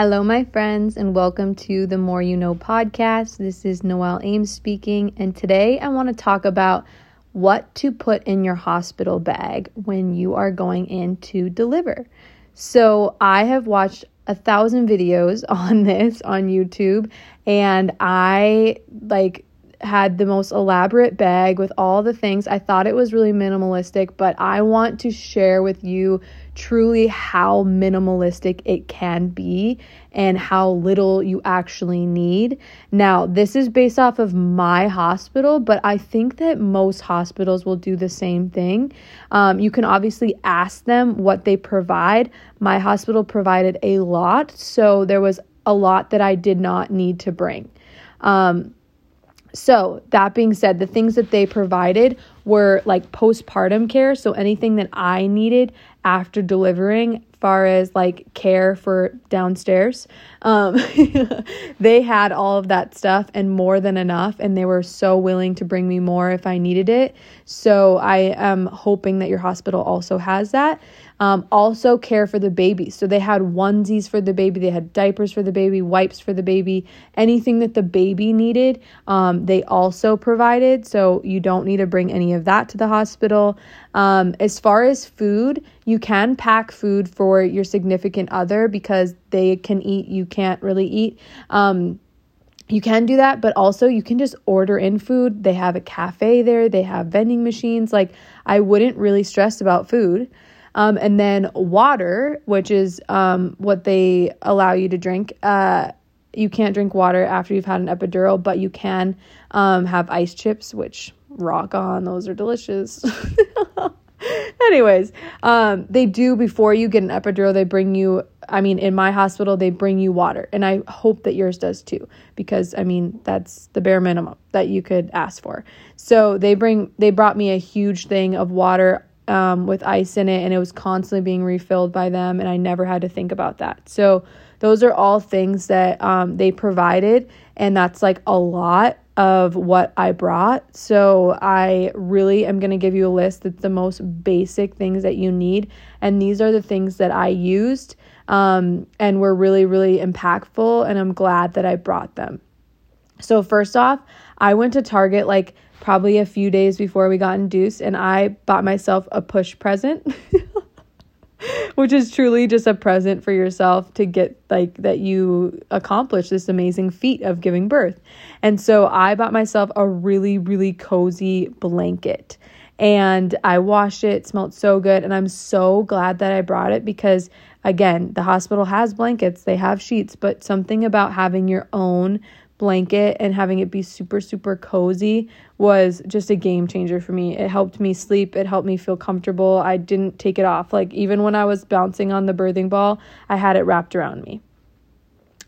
Hello, my friends, and welcome to the More You Know podcast. This is Noelle Ames speaking, and today I want to talk about what to put in your hospital bag when you are going in to deliver. So, I have watched a thousand videos on this on YouTube, and I like had the most elaborate bag with all the things. I thought it was really minimalistic, but I want to share with you truly how minimalistic it can be and how little you actually need. Now, this is based off of my hospital, but I think that most hospitals will do the same thing. Um, you can obviously ask them what they provide. My hospital provided a lot, so there was a lot that I did not need to bring. Um, so, that being said, the things that they provided were like postpartum care. So, anything that I needed after delivering, far as like care for downstairs, um, they had all of that stuff and more than enough. And they were so willing to bring me more if I needed it. So, I am hoping that your hospital also has that. Um, also, care for the baby. So they had onesies for the baby, they had diapers for the baby, wipes for the baby, anything that the baby needed, um, they also provided. So you don't need to bring any of that to the hospital. Um, as far as food, you can pack food for your significant other because they can eat, you can't really eat. Um, you can do that, but also you can just order in food. They have a cafe there, they have vending machines. Like, I wouldn't really stress about food. Um, and then water, which is um, what they allow you to drink. Uh, you can't drink water after you've had an epidural, but you can um, have ice chips, which rock on. Those are delicious. Anyways, um, they do before you get an epidural, they bring you, I mean, in my hospital, they bring you water. And I hope that yours does too, because I mean, that's the bare minimum that you could ask for. So they bring, they brought me a huge thing of water um, with ice in it and it was constantly being refilled by them and i never had to think about that so those are all things that um, they provided and that's like a lot of what i brought. So i really am going to give you a list that's the most basic things that you need. And these are the things that i used um, and were really really impactful and i'm glad that i brought them. So first off i went to target like probably a few days before we got induced, and I bought myself a push present. which is truly just a present for yourself to get like that you accomplish this amazing feat of giving birth. And so I bought myself a really really cozy blanket. And I washed it, it smelled so good and I'm so glad that I brought it because again, the hospital has blankets, they have sheets, but something about having your own blanket and having it be super, super cozy was just a game changer for me. It helped me sleep, it helped me feel comfortable. I didn't take it off. Like, even when I was bouncing on the birthing ball, I had it wrapped around me.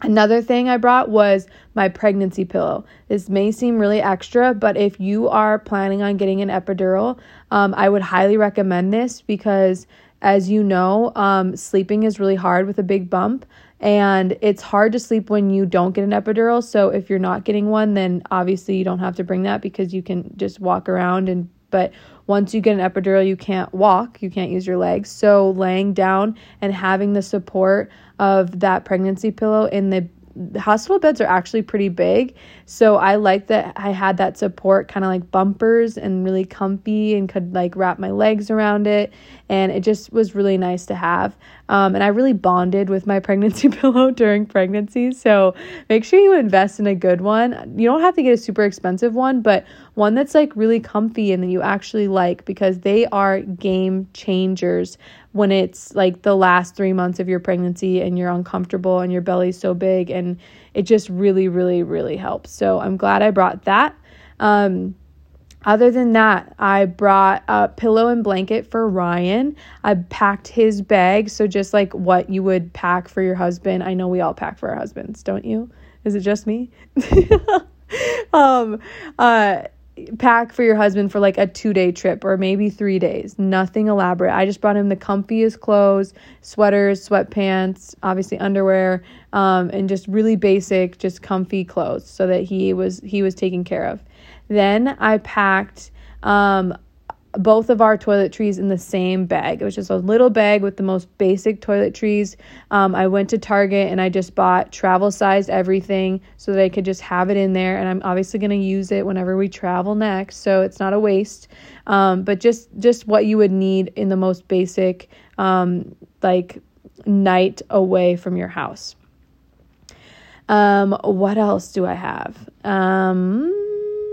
Another thing I brought was my pregnancy pillow. This may seem really extra, but if you are planning on getting an epidural, um, I would highly recommend this because, as you know, um, sleeping is really hard with a big bump and it's hard to sleep when you don't get an epidural. So if you're not getting one, then obviously you don't have to bring that because you can just walk around and but once you get an epidural, you can't walk, you can't use your legs. So laying down and having the support of that pregnancy pillow in the the hospital beds are actually pretty big. So I like that I had that support kind of like bumpers and really comfy and could like wrap my legs around it. And it just was really nice to have. Um, and I really bonded with my pregnancy pillow during pregnancy. So make sure you invest in a good one. You don't have to get a super expensive one, but one that's like really comfy and that you actually like because they are game changers when it's like the last three months of your pregnancy and you're uncomfortable and your belly's so big and it just really really really helps so i'm glad i brought that um, other than that, I brought a pillow and blanket for Ryan. I packed his bag, so just like what you would pack for your husband. I know we all pack for our husbands, don't you? Is it just me? um, uh, pack for your husband for like a two day trip or maybe three days. Nothing elaborate. I just brought him the comfiest clothes, sweaters, sweatpants, obviously underwear, um, and just really basic, just comfy clothes so that he was he was taken care of. Then I packed um, both of our toiletries in the same bag. It was just a little bag with the most basic toiletries. Um, I went to Target and I just bought travel sized everything so that I could just have it in there. And I'm obviously going to use it whenever we travel next, so it's not a waste. Um, but just just what you would need in the most basic, um, like night away from your house. Um, what else do I have?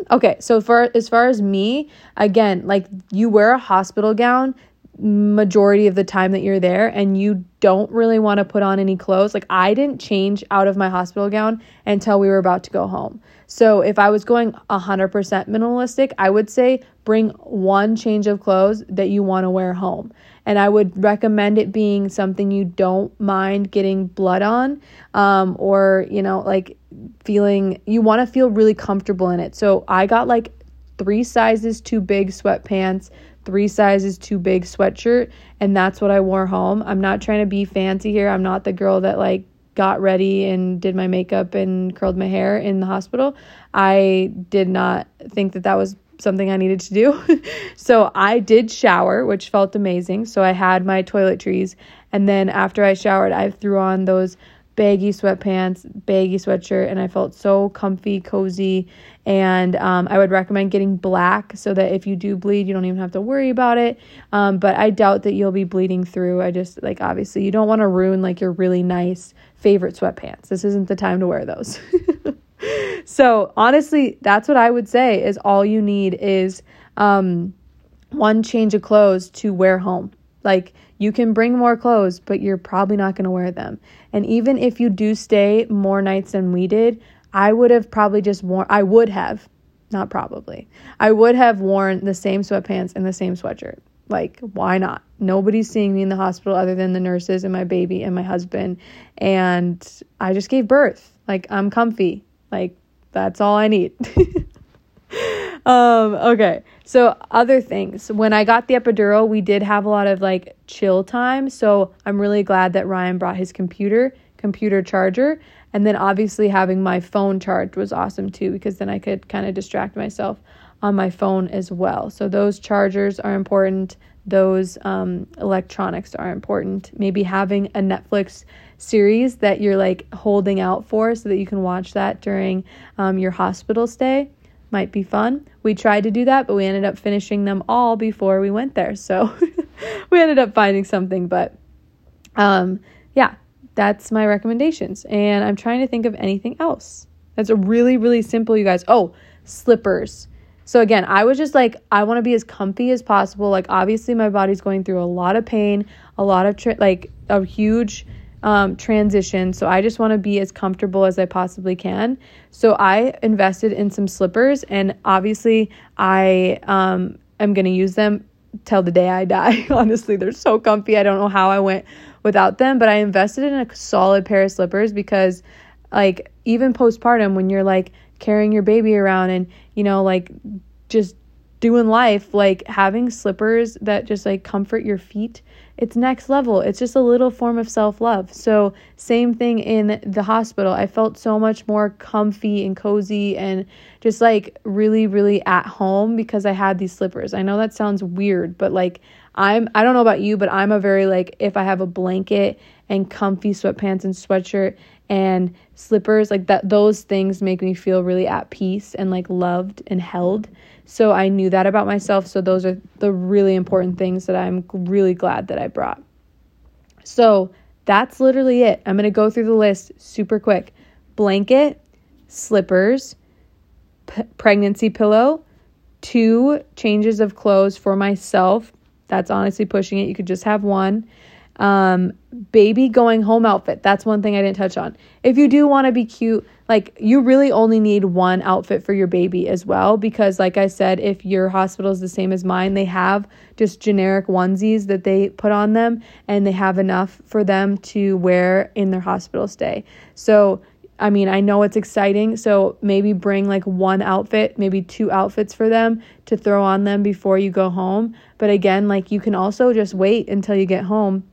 Okay, so for as far as me, again, like you wear a hospital gown majority of the time that you're there and you don't really want to put on any clothes. Like I didn't change out of my hospital gown until we were about to go home. So if I was going 100% minimalistic, I would say bring one change of clothes that you want to wear home. And I would recommend it being something you don't mind getting blood on um, or, you know, like feeling, you want to feel really comfortable in it. So I got like three sizes too big sweatpants, three sizes too big sweatshirt, and that's what I wore home. I'm not trying to be fancy here. I'm not the girl that like got ready and did my makeup and curled my hair in the hospital. I did not think that that was something I needed to do. so I did shower, which felt amazing. So I had my toiletries. And then after I showered, I threw on those baggy sweatpants, baggy sweatshirt, and I felt so comfy, cozy. And um, I would recommend getting black so that if you do bleed, you don't even have to worry about it. Um, but I doubt that you'll be bleeding through. I just like obviously you don't want to ruin like your really nice favorite sweatpants. This isn't the time to wear those. so honestly, that's what I would say is all you need is um, one change of clothes to wear home. Like you can bring more clothes, but you're probably not going to wear them. And even if you do stay more nights than we did, I would have probably just worn, I would have, not probably, I would have worn the same sweatpants and the same sweatshirt. Like, why not? Nobody's seeing me in the hospital other than the nurses and my baby and my husband. And I just gave birth. Like, I'm comfy. Like, that's all I need. um, okay. So, other things. When I got the epidural, we did have a lot of like chill time. So, I'm really glad that Ryan brought his computer, computer charger. And then, obviously, having my phone charged was awesome too, because then I could kind of distract myself on my phone as well. So, those chargers are important. Those um, electronics are important. Maybe having a Netflix series that you're like holding out for so that you can watch that during um, your hospital stay might be fun. We tried to do that, but we ended up finishing them all before we went there. So we ended up finding something, but um yeah, that's my recommendations. And I'm trying to think of anything else. That's a really really simple you guys. Oh, slippers. So again, I was just like I want to be as comfy as possible. Like obviously my body's going through a lot of pain, a lot of tri- like a huge um, transition. So I just want to be as comfortable as I possibly can. So I invested in some slippers, and obviously I um, am going to use them till the day I die. Honestly, they're so comfy. I don't know how I went without them, but I invested in a solid pair of slippers because, like, even postpartum, when you're like carrying your baby around and, you know, like just doing life, like having slippers that just like comfort your feet it's next level. It's just a little form of self love. So, same thing in the hospital. I felt so much more comfy and cozy and just like really, really at home because I had these slippers. I know that sounds weird, but like I'm, I don't know about you, but I'm a very like, if I have a blanket and comfy sweatpants and sweatshirt and slippers, like that, those things make me feel really at peace and like loved and held. So I knew that about myself. So those are the really important things that I'm really glad that I brought. So that's literally it. I'm going to go through the list super quick blanket, slippers, p- pregnancy pillow, two changes of clothes for myself. That's honestly pushing it. You could just have one. Um, baby going home outfit. That's one thing I didn't touch on. If you do want to be cute, like you really only need one outfit for your baby as well because like I said, if your hospital is the same as mine, they have just generic onesies that they put on them and they have enough for them to wear in their hospital stay. So I mean, I know it's exciting, so maybe bring like one outfit, maybe two outfits for them to throw on them before you go home. But again, like you can also just wait until you get home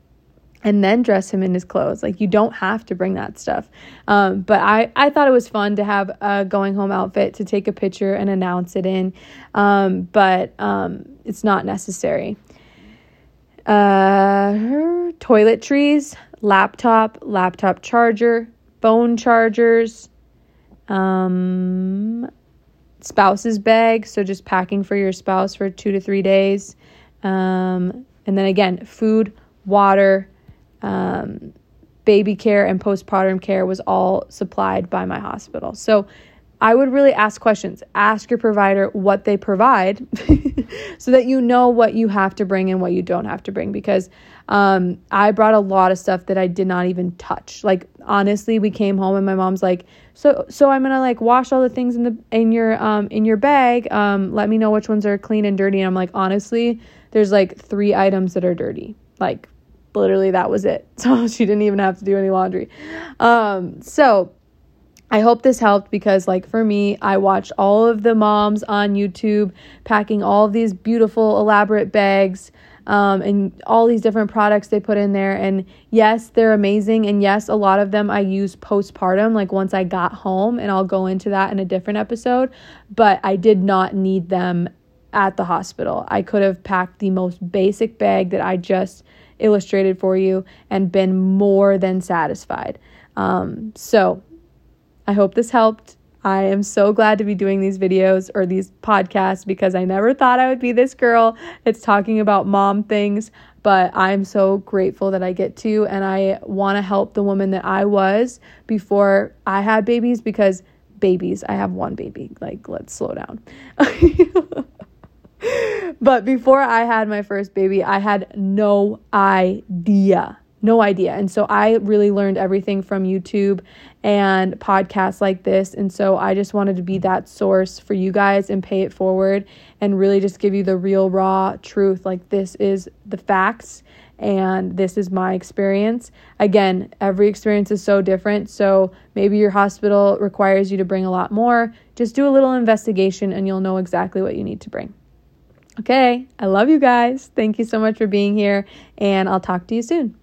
and then dress him in his clothes. Like you don't have to bring that stuff. Um, but I, I thought it was fun to have a going home outfit to take a picture and announce it in. Um, but um, it's not necessary. Uh, toiletries, laptop, laptop charger, phone chargers, um, spouse's bag. So just packing for your spouse for two to three days. Um, and then again, food, water, um, baby care and postpartum care was all supplied by my hospital. So I would really ask questions. Ask your provider what they provide so that you know what you have to bring and what you don't have to bring because um, I brought a lot of stuff that I did not even touch. Like honestly, we came home and my mom's like, "So so I'm to like wash all the things in the in your um in your bag. Um let me know which ones are clean and dirty." And I'm like, "Honestly, there's like 3 items that are dirty." Like literally that was it. So she didn't even have to do any laundry. Um, so I hope this helped because, like, for me, I watched all of the moms on YouTube packing all of these beautiful, elaborate bags um, and all these different products they put in there. And yes, they're amazing. And yes, a lot of them I use postpartum, like once I got home, and I'll go into that in a different episode. But I did not need them at the hospital. I could have packed the most basic bag that I just illustrated for you and been more than satisfied. Um, so I hope this helped. I am so glad to be doing these videos or these podcasts because I never thought I would be this girl that's talking about mom things, but I'm so grateful that I get to and I want to help the woman that I was before I had babies because babies, I have one baby. Like, let's slow down. but before I had my first baby, I had no idea. No idea. And so I really learned everything from YouTube and podcasts like this. And so I just wanted to be that source for you guys and pay it forward and really just give you the real, raw truth. Like, this is the facts and this is my experience. Again, every experience is so different. So maybe your hospital requires you to bring a lot more. Just do a little investigation and you'll know exactly what you need to bring. Okay, I love you guys. Thank you so much for being here, and I'll talk to you soon.